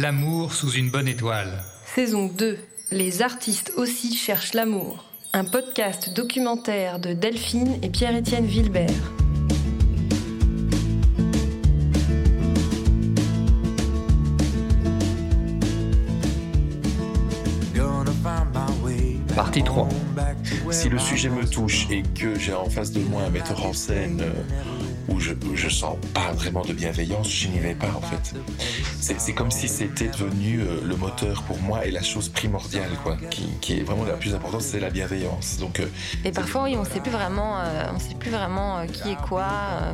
L'amour sous une bonne étoile. Saison 2. Les artistes aussi cherchent l'amour. Un podcast documentaire de Delphine et Pierre-Étienne Vilbert. Partie 3. Si le sujet me touche et que j'ai en face de moi un metteur en scène euh, où je, je sens pas vraiment de bienveillance, je n'y vais pas en fait. C'est comme si c'était devenu euh, le moteur pour moi et la chose primordiale quoi, qui, est vraiment la plus importante, c'est la bienveillance. Donc euh, Et parfois, oui, on sait plus vraiment, euh, on sait plus vraiment euh, qui est quoi,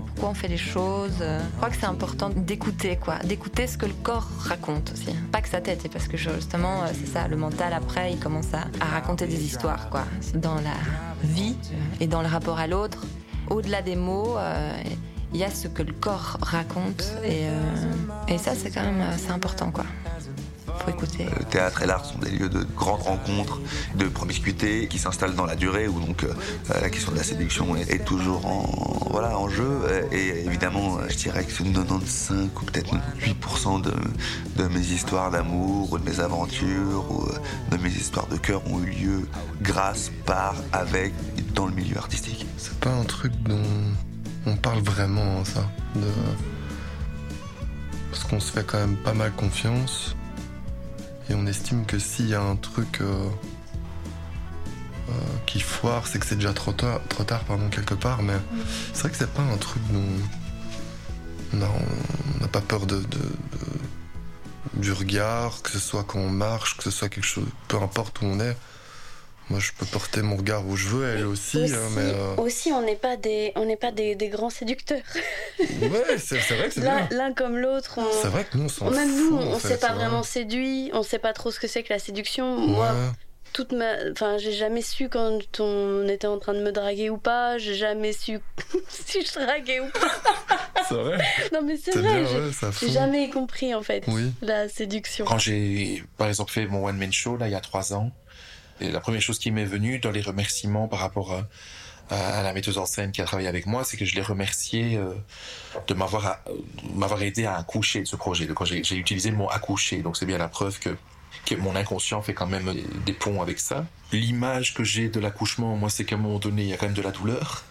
pourquoi on fait les choses. Je crois que c'est important d'écouter, quoi, d'écouter ce que le corps raconte aussi, pas que sa tête. Parce que justement, c'est ça, le mental après, il commence à, raconter des histoires, quoi, dans la vie et dans le rapport à l'autre. Au-delà des mots, il y a ce que le corps raconte, et, euh, et ça, c'est quand même, c'est important, quoi. Faut écouter. Le théâtre et l'art sont des lieux de grandes rencontres, de promiscuité qui s'installent dans la durée, où donc euh, la question de la séduction est, est toujours en, voilà, en jeu. Et évidemment, euh, je dirais que 95 ou peut-être 8% de, de mes histoires d'amour, ou de mes aventures, ou de mes histoires de cœur ont eu lieu grâce, par, avec, dans le milieu artistique. C'est pas un truc dont on parle vraiment, ça. De... Parce qu'on se fait quand même pas mal confiance. Et on estime que s'il y a un truc euh, euh, qui foire, c'est que c'est déjà trop tard, trop tard quelque part. Mais c'est vrai que c'est pas un truc dont on n'a pas peur de- du regard, que ce soit quand on marche, que ce soit quelque chose, peu importe où on est. Moi, je peux porter mon regard où je veux, elle aussi, aussi, hein, mais. euh, aussi, on n'est pas des, on n'est pas des, des grands séducteurs. Ouais, c'est vrai que c'est bien. l'un comme l'autre. on- C'est vrai que nous, on s'en Même nous, on fait, s'est pas vraiment séduit, on sait pas trop ce que c'est que la séduction. Moi, toute ma, enfin, j'ai jamais su quand on était en train de me draguer ou pas. J'ai jamais su si je draguais ou pas. C'est vrai. Non, mais c'est C'est vrai. bien, j'ai- ouais, ça J'ai fout. jamais compris en fait Oui. la séduction. quand j'ai par exemple fait mon one man show là il y a trois ans, et la première chose qui m'est venue dans les remerciements par rapport à, à- la metteuse en scène qui a travaillé avec moi, c'est que je l'ai remercié euh, de euh, m'avoir aidé à accoucher de ce projet. Donc, j'ai utilisé le mot accoucher, donc c'est bien la preuve que que mon inconscient fait quand même des ponts avec ça. L'image que j'ai de l'accouchement, moi, c'est qu'à un moment donné, il y a quand même de la douleur.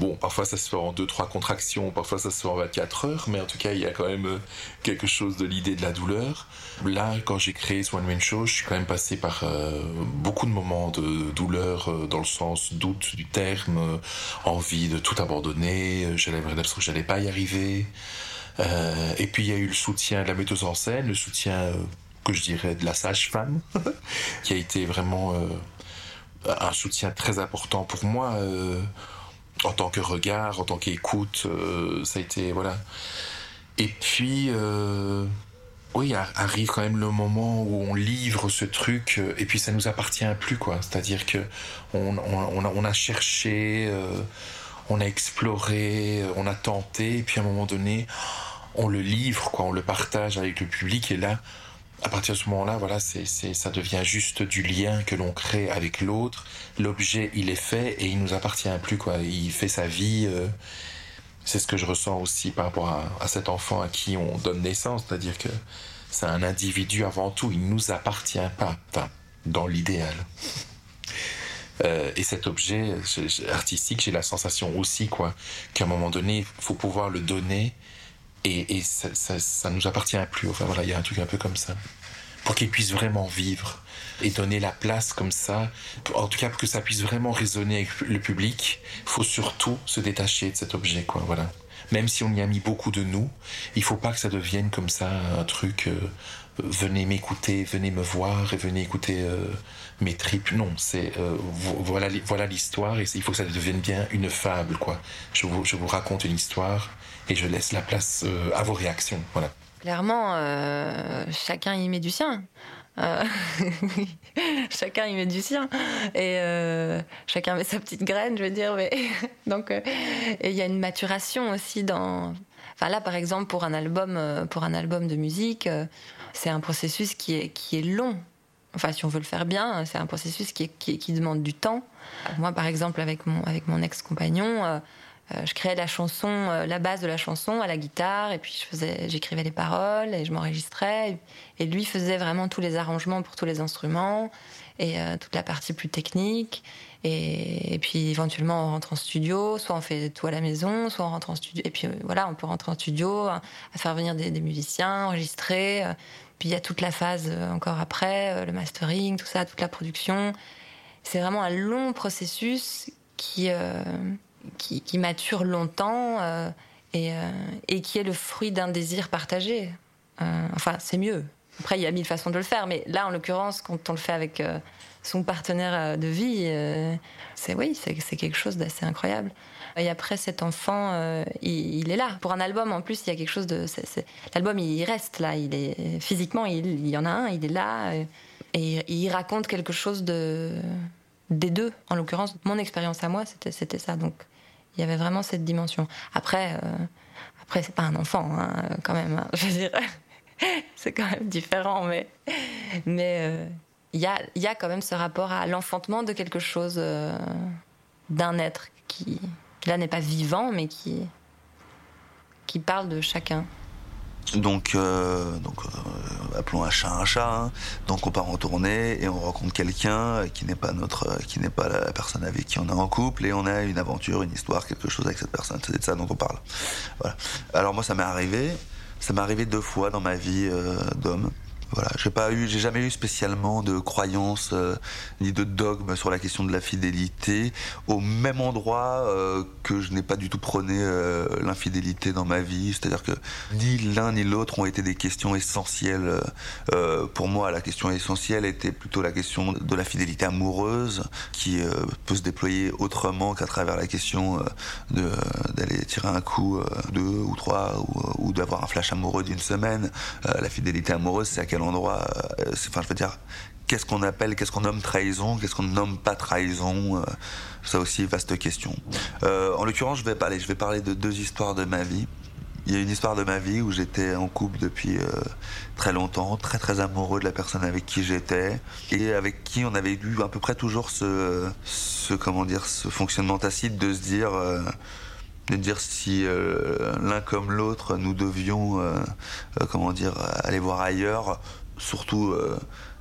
Bon, parfois ça se fait en 2-3 contractions, parfois ça se fait en 24 heures, mais en tout cas, il y a quand même euh, quelque chose de l'idée de la douleur. Là, quand j'ai créé ce One Man Show, je suis quand même passé par euh, beaucoup de moments de douleur euh, dans le sens doute du terme, envie de tout abandonner, j'avais l'impression que j'allais pas y arriver. Et puis il y a eu le soutien de la metteuse en scène, le soutien que je dirais de la sage-femme, qui a été vraiment un soutien très important pour moi. En tant que regard, en tant qu'écoute, euh, ça a été voilà. Et puis euh, oui, ar- arrive quand même le moment où on livre ce truc euh, et puis ça nous appartient plus quoi. C'est-à-dire que on, a, cherché, on a exploré, on a tenté et puis à un moment donné, on le livre quoi, on le partage avec le public et là. À partir de ce moment-là, voilà, c'est, ça devient juste du lien que l'on crée avec l'autre. L'objet, il est fait et il nous appartient plus, quoi. Il fait sa vie. euh, c'est ce que je ressens aussi par rapport à, cet enfant à qui on donne naissance, c'est-à-dire que c'est un individu avant tout, il nous appartient pas, dans l'idéal. Euh, et cet objet je- je- artistique, j'ai la sensation aussi, quoi, qu'à un moment donné, il faut pouvoir le donner et, et ça, ça, ça nous appartient plus. Enfin voilà, il y a un truc un peu comme ça. Pour qu'il puisse vraiment vivre et donner la place comme ça, en tout cas pour que ça puisse vraiment résonner avec le public, faut surtout se détacher de cet objet, quoi, voilà. Même si on y a mis beaucoup de nous, il faut pas que ça devienne comme ça un truc. euh, venez m'écouter, venez me voir et venez écouter euh, mes tripes. Non, c'est euh, vo- voilà, voilà l'histoire et il faut que ça devienne bien une fable, quoi. Je vous, je vous raconte une histoire et je laisse la place euh, à vos réactions, voilà. Clairement, euh, chacun y met du sien. Euh, chacun y met du sien. Et chacun met sa petite graine, je veux dire. Mais donc, il y a une maturation aussi dans. Enfin là, par exemple, pour un album, pour un album de musique, c'est un processus qui est qui est long. Enfin, si on veut le faire bien, c'est un processus qui, est- qui demande du temps. Moi, par exemple, avec mon avec mon ex-compagnon. Euh, euh, je créais la chanson, euh, la base de la chanson à la guitare, et puis je faisais, j'écrivais les paroles et je m'enregistrais. Et lui faisait vraiment tous les arrangements pour tous les instruments et toute la partie plus technique. Et, puis éventuellement on rentre en studio, soit on fait tout à la maison, soit on rentre en studio. Et puis voilà, on peut rentrer en studio, à faire venir des, musiciens, enregistrer. Puis il y a toute la phase encore après, le mastering, tout ça, toute la production. C'est vraiment un long processus qui, euh, qui, mature longtemps euh, et, euh, et, qui est le fruit d'un désir partagé. enfin, c'est mieux. Après, il y a mille façons de le faire, mais là, en l'occurrence, quand on le fait avec son partenaire de vie, c'est oui, c'est quelque chose d'assez incroyable. Et après, cet enfant, il, est là. Pour un album, en plus, il y a quelque chose de. L'album, il reste là. Il est physiquement, il, y en a un, il est là, et il raconte quelque chose de des deux. En l'occurrence, mon expérience à moi, c'était, ça. Donc, il y avait vraiment cette dimension. Après, euh, après c'est pas un enfant, hein, quand même. Hein. je veux c'est quand même différent, mais mais euh, il y, a, y a quand même ce rapport à l'enfantement de quelque chose, euh, d'un être qui, qui là n'est pas vivant, mais qui qui parle de chacun. Donc, euh, donc euh, appelons un chat un chat. Hein. Donc on part en tournée et on rencontre quelqu'un qui n'est pas notre, qui n'est pas la personne avec qui on est en couple et on a une aventure, une histoire, quelque chose avec cette personne. C'est de ça dont on parle. Voilà. Alors moi ça m'est arrivé, ça m'est arrivé deux fois dans ma vie euh, d'homme. Voilà, j'ai pas eu, j'ai jamais eu spécialement de croyance euh, ni de dogme sur la question de la fidélité. Au même endroit euh, que je n'ai pas du tout prôné euh, l'infidélité dans ma vie, c'est-à-dire que ni l'un ni l'autre ont été des questions essentielles pour moi. La question essentielle était plutôt la question de la fidélité amoureuse, qui peut se déployer autrement qu'à travers la question d'aller tirer un coup deux ou trois ou, ou d'avoir un flash amoureux d'une semaine. la fidélité amoureuse, c'est à quel endroit. Euh, enfin, je veux dire, qu'est-ce qu'on appelle, qu'est-ce qu'on nomme trahison, qu'est-ce qu'on nomme pas trahison. Euh, ça aussi, vaste question. Euh, en l'occurrence, je vais parler, je vais parler de deux histoires de ma vie. Il y a une histoire de ma vie où j'étais en couple depuis très longtemps, très très amoureux de la personne avec qui j'étais et avec qui on avait eu à peu près toujours ce, ce comment dire, ce fonctionnement tacite de se dire de dire si euh, l'un comme l'autre nous devions, euh, euh, comment dire, aller voir ailleurs, surtout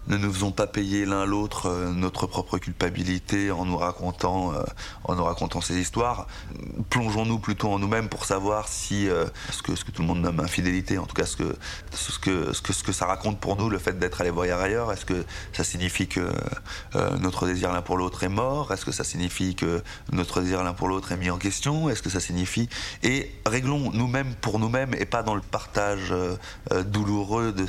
ne nous faisons pas payer l'un l'autre euh, notre propre culpabilité en nous racontant, euh, en nous racontant ces histoires. Plongeons-nous plutôt en nous-mêmes pour savoir si euh, ce que tout le monde nomme infidélité, en tout cas ce que ce que ce que ce que ça raconte pour nous, le fait d'être allé voir ailleurs. Est-ce que ça signifie que notre désir l'un pour l'autre est mort? Est-ce que ça signifie que notre désir l'un pour l'autre est mis en question? Est-ce que ça signifie? Et réglons nous-mêmes pour nous-mêmes et pas dans le partage douloureux de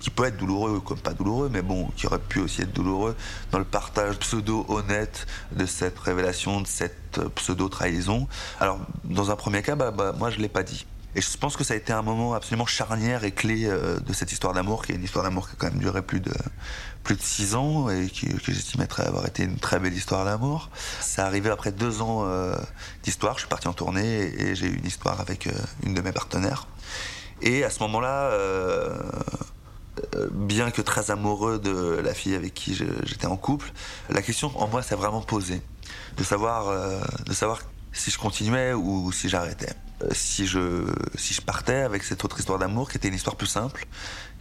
qui peut être douloureux comme pas douloureux mais bon, qui aurait pu aussi être douloureux, dans le partage pseudo-honnête de cette révélation, de cette pseudo-trahison. Alors, dans un premier cas, bah, bah, moi, je ne l'ai pas dit. Et je pense que ça a été un moment absolument charnière et clé euh, de cette histoire d'amour, qui est une histoire d'amour qui a quand même duré plus de plus de six ans et qui, que j'estimerais avoir été une très belle histoire d'amour. Ça arrivé après deux ans euh, d'histoire. Je suis parti en tournée et, j'ai eu une histoire avec euh, une de mes partenaires. Et à ce moment-là, euh, bien que très amoureux de la fille avec qui j'étais en couple, la question en moi s'est vraiment posée. De savoir, euh, de savoir si je continuais ou si j'arrêtais. Euh, si je, si je partais avec cette autre histoire d'amour qui était une histoire plus simple,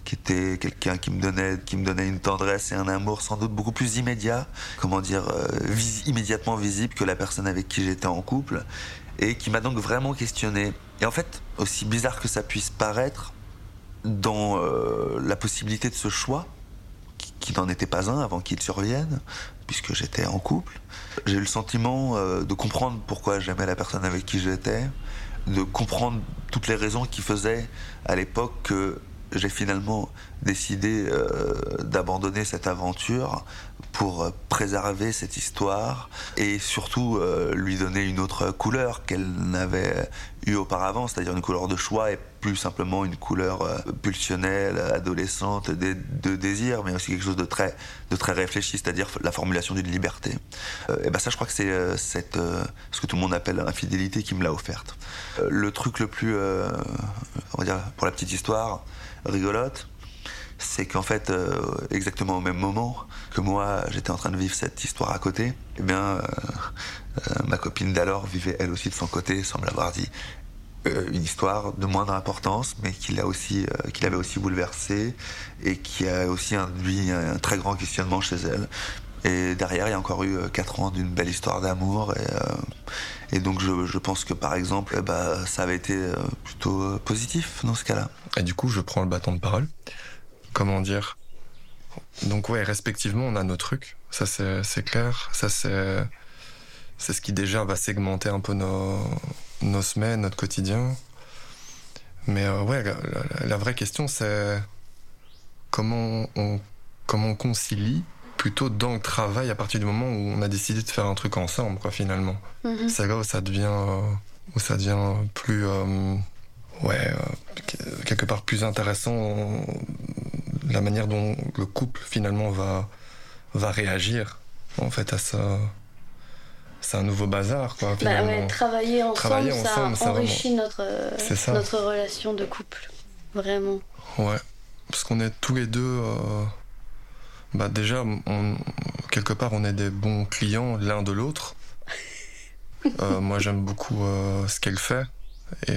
qui était quelqu'un qui me donnait, qui me donnait une tendresse et un amour sans doute beaucoup plus immédiat, comment dire, immédiatement visible que la personne avec qui j'étais en couple, et qui m'a donc vraiment questionné. Et en fait, aussi bizarre que ça puisse paraître, dans euh, la possibilité de ce choix, qui, n'en était pas un avant qu'il survienne, puisque j'étais en couple. J'ai eu le sentiment euh, de comprendre pourquoi j'aimais la personne avec qui j'étais, de comprendre toutes les raisons qui faisaient à l'époque que j'ai finalement décidé euh, d'abandonner cette aventure pour euh, préserver cette histoire et surtout euh, lui donner une autre couleur qu'elle n'avait eu auparavant, c'est-à-dire une couleur de choix et plus simplement une couleur pulsionnelle, adolescente, de, désir, mais aussi quelque chose de très, de très réfléchi, c'est-à-dire la formulation d'une liberté. et ben ça, je crois que c'est cette, ce que tout le monde appelle infidélité qui me l'a offerte. le truc le plus, on va dire, pour la petite histoire, rigolote, c'est qu'en fait, euh, exactement au même moment que moi, j'étais en train de vivre cette histoire à côté, eh bien, euh, euh, ma copine d'alors vivait elle aussi de son côté, me l'avoir dit. une histoire de moindre importance, mais qui, l'a aussi, qui l'avait aussi bouleversée et qui a aussi induit un très grand questionnement chez elle. Et derrière, il y a encore eu 4 ans d'une belle histoire d'amour. Et, et donc, je, je, pense que par exemple, bah, ça avait été plutôt positif dans ce cas-là. Et du coup, je prends le bâton de parole comment dire. Donc ouais respectivement on a nos trucs. Ça c'est clair. Ça c'est c'est ce qui déjà va segmenter un peu nos, nos semaines notre quotidien. Mais euh, ouais la, vraie question c'est comment on comment on plutôt dans le travail à partir du moment où on a décidé de faire un truc ensemble quoi finalement. Mm-hmm. c'est là où ça devient euh, où ça devient plus euh, ouais quelque part plus intéressant la manière dont le couple finalement va, va réagir en fait à ça. C'est un nouveau bazar, quoi. Bah travailler ensemble, ça enrichit notre, notre relation de couple, vraiment. Ouais, parce qu'on est tous les deux. Euh, bah déjà, quelque part, on est des bons clients l'un de l'autre. Euh, moi, j'aime beaucoup euh, ce qu'elle fait. Et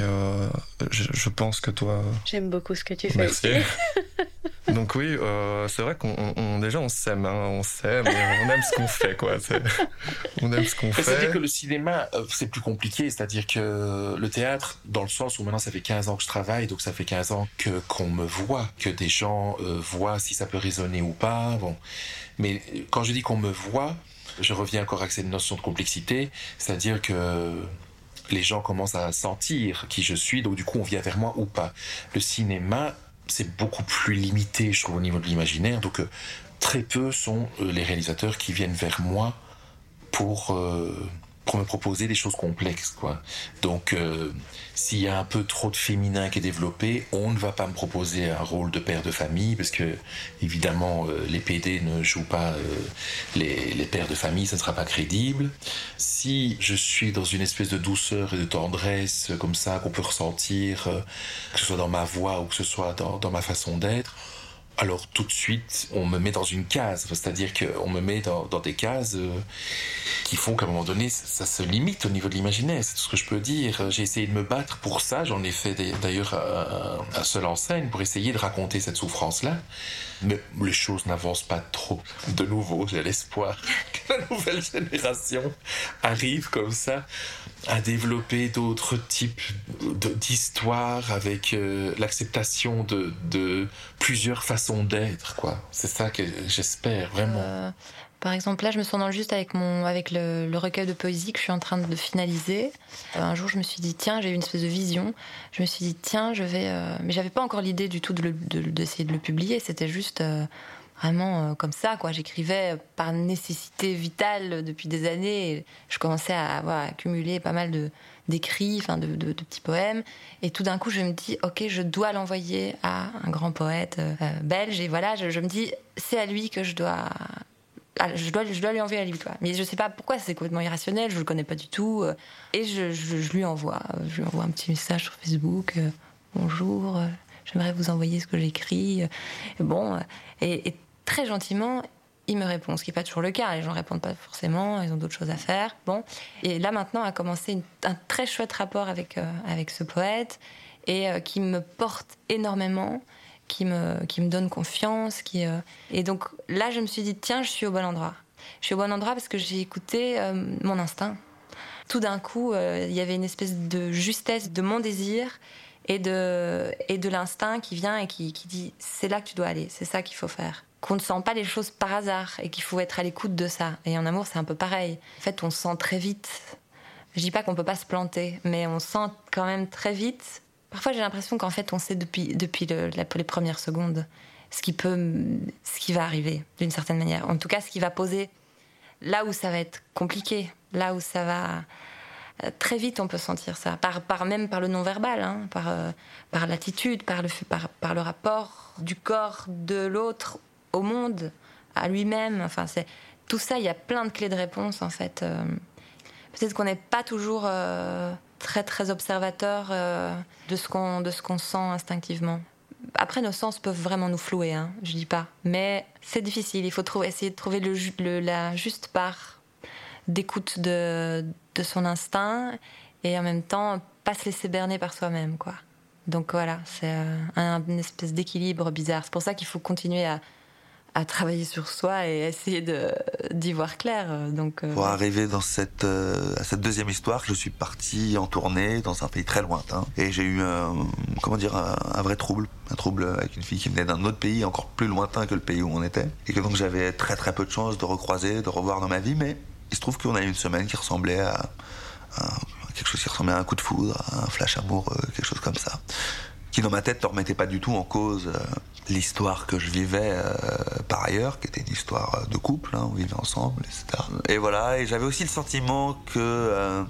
je, pense que toi. J'aime beaucoup ce que tu fais. Merci. Donc oui, euh, c'est vrai qu'on déjà on s'aime, hein, on s'aime, on aime ce qu'on fait quoi. On aime ce qu'on fait. C'est-à-dire que le cinéma euh, c'est plus compliqué, c'est-à-dire que le théâtre, dans le sens où maintenant ça fait 15 ans que je travaille, donc ça fait 15 ans que qu'on me voit, que des gens euh, voient si ça peut résonner ou pas. Bon, mais quand je dis qu'on me voit, je reviens encore à cette notion de complexité, c'est-à-dire que les gens commencent à sentir qui je suis, donc du coup on vient vers moi ou pas. Le cinéma c'est beaucoup plus limité, je trouve, au niveau de l'imaginaire. Donc, euh, très peu sont euh, les réalisateurs qui viennent vers moi pour, euh, pour me proposer des choses complexes, quoi. Donc, s'il y a un peu trop de féminin qui est développé, on ne va pas me proposer un rôle de père de famille, parce que, évidemment, les PD ne jouent pas les, les, pères de famille, ça ne sera pas crédible. Si je suis dans une espèce de douceur et de tendresse, comme ça, qu'on peut ressentir, que ce soit dans ma voix ou que ce soit dans, dans ma façon d'être, alors tout de suite, on me met dans une case. C'est-à-dire qu'on me met dans, des cases euh, qui font qu'à un moment donné, ça, se limite au niveau de l'imaginaire. C'est tout ce que je peux dire. J'ai essayé de me battre pour ça. J'en ai fait d'ailleurs un, seul en scène pour essayer de raconter cette souffrance-là. Mais les choses n'avancent pas trop. De nouveau, j'ai l'espoir que la nouvelle génération arrive comme ça à développer d'autres types d'histoires avec euh, l'acceptation de, plusieurs façons d'être. C'est ça que j'espère vraiment. Euh, par exemple, là, je me sens dans le juste avec mon, avec le, recueil de poésie que je suis en train de finaliser. Euh, un jour, je me suis dit, tiens, j'ai eu une espèce de vision. Je me suis dit, tiens, je vais. Mais j'avais pas encore l'idée du tout d'essayer de, de, le publier. C'était juste vraiment comme ça quoi j'écrivais par nécessité vitale depuis des années je commençais à avoir accumulé pas mal de d'écrits enfin de, de, petits poèmes et tout d'un coup je me dis ok je dois l'envoyer à un grand poète euh, belge et voilà je, me dis c'est à lui que je dois je dois, je dois lui envoyer lui, toi. Mais je sais pas pourquoi, c'est complètement irrationnel, je le connais pas du tout. Euh, et je, lui envoie, je lui envoie un petit message sur Facebook. Euh, Bonjour, j'aimerais vous envoyer ce que j'écris. Bon, et, très gentiment, il me répond, ce qui n'est pas toujours le cas. Les gens répondent pas forcément, ils ont d'autres choses à faire. Bon, et là maintenant a commencé un très chouette rapport avec euh, avec ce poète et euh, qui me porte énormément, qui me qui me donne confiance, qui euh, et donc là je me suis dit tiens je suis au bon endroit. Je suis au bon endroit parce que j'ai écouté mon instinct. Tout d'un coup, il y avait une espèce de justesse de mon désir et de, et de l'instinct qui vient et qui, qui dit c'est là que tu dois aller, c'est ça qu'il faut faire qu'on ne sent pas les choses par hasard et qu'il faut être à l'écoute de ça. Et en amour, c'est un peu pareil. En fait, on sent très vite. Je dis pas qu'on peut pas se planter, mais on sent quand même très vite. Parfois, j'ai l'impression qu'en fait, on sait depuis, depuis les premières secondes ce qui peut, ce qui va arriver d'une certaine manière. En tout cas, ce qui va poser là où ça va être compliqué, là où ça va euh, très vite on peut sentir ça, par, par même par le non-verbal, hein, par, euh, par l'attitude, par le, par, le rapport du corps de l'autre au monde, à lui-même. Enfin, c'est tout ça. Il y a plein de clés de réponse en fait. Euh, peut-être qu'on n'est pas toujours très très observateur euh, de ce qu'on sent instinctivement. après, nos sens peuvent vraiment nous flouer, hein, je dis pas. Mais c'est difficile. Il faut essayer de trouver le- la juste part d'écoute de, de son instinct et en même temps pas se laisser berner par soi-même, quoi. Donc voilà, c'est euh, un, une espèce d'équilibre bizarre. C'est pour ça qu'il faut continuer à, à travailler sur soi et essayer d'y voir clair. Donc, euh, Pour arriver dans cette, euh, à cette deuxième histoire, je suis parti en tournée dans un pays très lointain. Et j'ai eu un, comment dire, un, vrai trouble. Un trouble avec une fille qui venait d'un autre pays encore plus lointain que le pays où on était. Et que donc j'avais très très peu de chance de recroiser, de revoir dans ma vie. Mais il se trouve qu'on a eu une semaine qui ressemblait à, quelque chose qui ressemblait à un coup de foudre, à un flash amoureux, quelque chose comme ça. Qui dans ma tête ne remettait pas du tout en cause euh, l'histoire que je vivais euh, par ailleurs, qui était une histoire de couple, hein, on vivait ensemble, etc. Et voilà, et j'avais aussi le sentiment que, euh,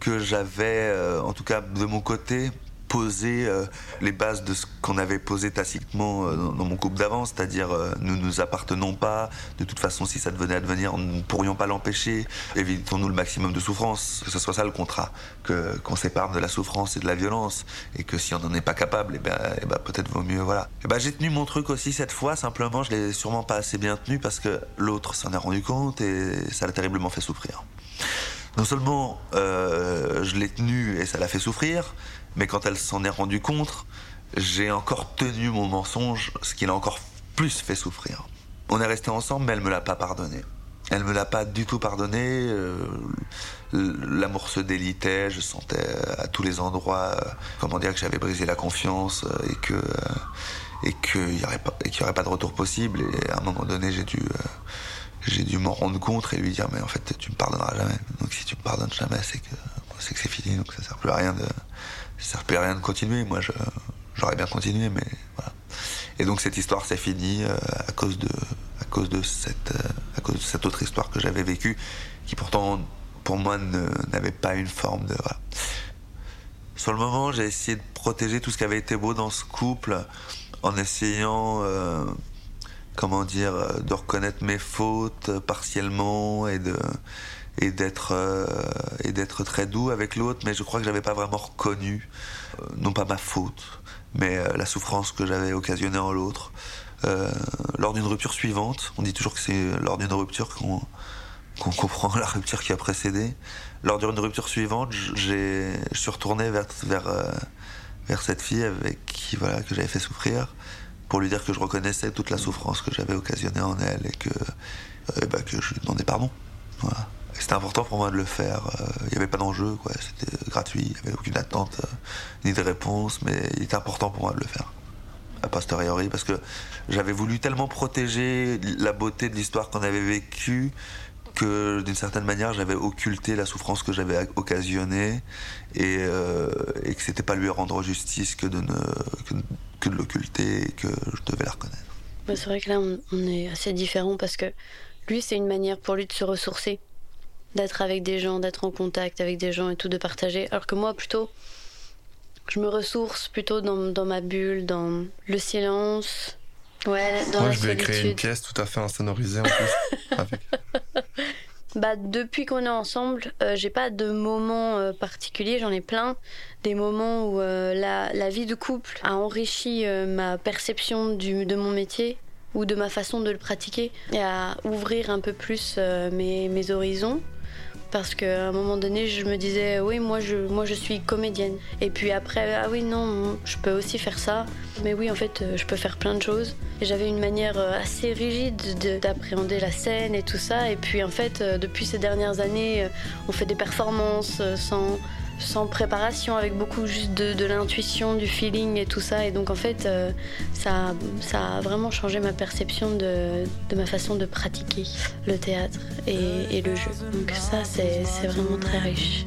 que j'avais, euh, en tout cas de mon côté, posé euh, les bases de ce qu'on avait posé tacitement euh, dans, mon couple d'avant, c'est-à-dire euh, nous nous appartenons pas, de toute façon si ça devenait à devenir, nous ne pourrions pas l'empêcher, évitons-nous le maximum de souffrance, que ce soit ça le contrat, que qu'on s'épargne de la souffrance et de la violence, et que si on n'en est pas capable, et ben, eh ben, peut-être vaut mieux, voilà. Et ben, j'ai tenu mon truc aussi cette fois, simplement je l'ai sûrement pas assez bien tenu parce que l'autre s'en est rendu compte et ça l'a terriblement fait souffrir. Non seulement je l'ai tenue et ça l'a fait souffrir, mais quand elle s'en est rendue compte, j'ai encore tenu mon mensonge, ce qui l'a encore plus fait souffrir. On est resté ensemble, mais elle me l'a pas pardonné. Elle me l'a pas du tout pardonné. euh, L'amour se délitait, je sentais à tous les endroits, euh, comment dire, que j'avais brisé la confiance euh, et que et qu'il n'y aurait aurait pas de retour possible. Et à un moment donné, j'ai dû j'ai dû m'en rendre compte et lui dire mais en fait tu me pardonneras jamais. Donc si tu me pardonnes jamais, c'est que c'est que c'est fini. Donc ça sert plus à rien de à rien de continuer. Moi j'aurais bien continué, mais voilà. Et donc cette histoire s'est finie euh, à cause de à cause de cette euh, à cause de cette autre histoire que j'avais vécue, qui pourtant pour moi n'avait pas une forme de. Sur le moment, j'ai essayé de protéger tout ce qui avait été beau dans ce couple en essayant euh, comment dire, de reconnaître mes fautes partiellement et de et d'être euh, et d'être très doux avec l'autre, mais je crois que j'avais pas vraiment reconnu, euh, non pas ma faute, mais euh, la souffrance que j'avais occasionnée en l'autre. Lors d'une rupture suivante, on dit toujours que c'est lors d'une rupture qu'on qu'on comprend la rupture qui a précédé. Lors d'une rupture suivante, j'ai, je suis retourné vers vers vers cette fille avec qui voilà que j'avais fait souffrir pour lui dire que je reconnaissais toute la souffrance que j'avais occasionnée en elle et que, ben, que je lui demandais pardon. C'était important pour moi de le faire. euh, Il n'y avait pas d'enjeu, quoi. C'était gratuit. Il n'y avait aucune attente euh, ni de réponse, mais il était important pour moi de le faire. A posteriori, parce que j'avais voulu tellement protéger la beauté de l'histoire qu'on avait vécue que d'une certaine manière j'avais occulté la souffrance que j'avais occasionnée et, euh, et que c'était pas lui rendre justice que de, l'occulter et que je devais la reconnaître. Bah, c'est vrai que là, on, on est assez différents parce que lui, c'est une manière pour lui de se ressourcer, d'être avec des gens, d'être en contact avec des gens et tout, de partager. Alors que moi, plutôt, je me ressource plutôt dans, dans ma bulle, dans le silence. Ouais, dans Moi, la je vais créer une pièce tout à fait insonorisée en plus. avec. Bah, depuis qu'on est ensemble, euh, j'ai pas de moments euh, particuliers, j'en ai plein. Des moments où euh, la, la vie de couple a enrichi euh, ma perception du, de mon métier ou de ma façon de le pratiquer et à ouvrir un peu plus euh, mes, mes horizons. Parce qu'à un moment donné, je me disais, oui, moi je, moi je suis comédienne. Et puis après, ah oui, non, je peux aussi faire ça. Mais oui, en fait, euh, je peux faire plein de choses. J'avais une manière euh, assez rigide de- d'appréhender la scène et tout ça. Et puis en fait, depuis ces dernières années, on fait des performances sans, sans préparation, avec beaucoup juste de, de l'intuition, du feeling et tout ça. Et donc en fait, euh, ça, ça a vraiment changé ma perception de, de ma façon de pratiquer le théâtre et, et le jeu. Donc ça, c'est c'est vraiment très riche.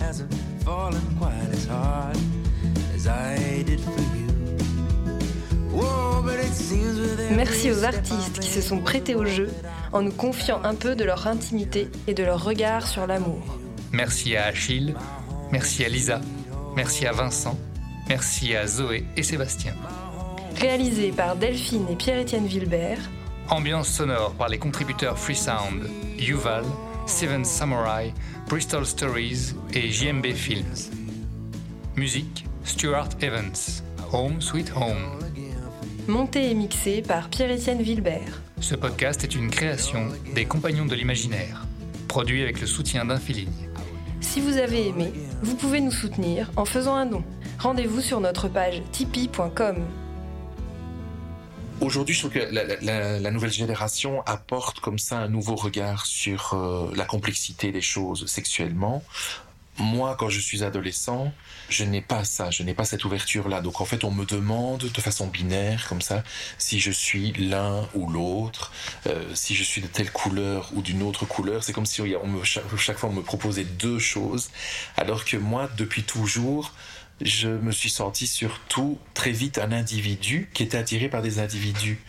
Merci aux artistes qui se sont prêtés au jeu en nous confiant un peu de leur intimité et de leur regard sur l'amour. Merci à Achille, merci à Lisa, merci à Vincent, merci à Zoé et Sébastien. Réalisé par Delphine et Pierre-Étienne Vilbert, Ambiance sonore par les contributeurs Freesound, Yuval, Seven Samurai, Bristol Stories et JMB Films. Musique Stuart Evans, Home Sweet Home. monté et mixé par Pierre-Étienne Vilbert. Ce podcast est une création des Compagnons de l'Imaginaire, produit avec le soutien d'Infiligne. Si vous avez aimé, vous pouvez nous soutenir en faisant un don. Rendez-vous sur notre page tipeee.com. Aujourd'hui, je trouve que la, nouvelle génération apporte comme ça un nouveau regard sur euh, la complexité des choses sexuellement. Moi, quand je suis adolescent, je n'ai pas ça, je n'ai pas cette ouverture-là. Donc en fait, on me demande de façon binaire, comme ça, si je suis l'un ou l'autre, euh, si je suis de telle couleur ou d'une autre couleur. C'est comme si on me, chaque, fois on me proposait deux choses, alors que moi, depuis toujours, je me suis senti surtout très vite un individu qui était attiré par des individus.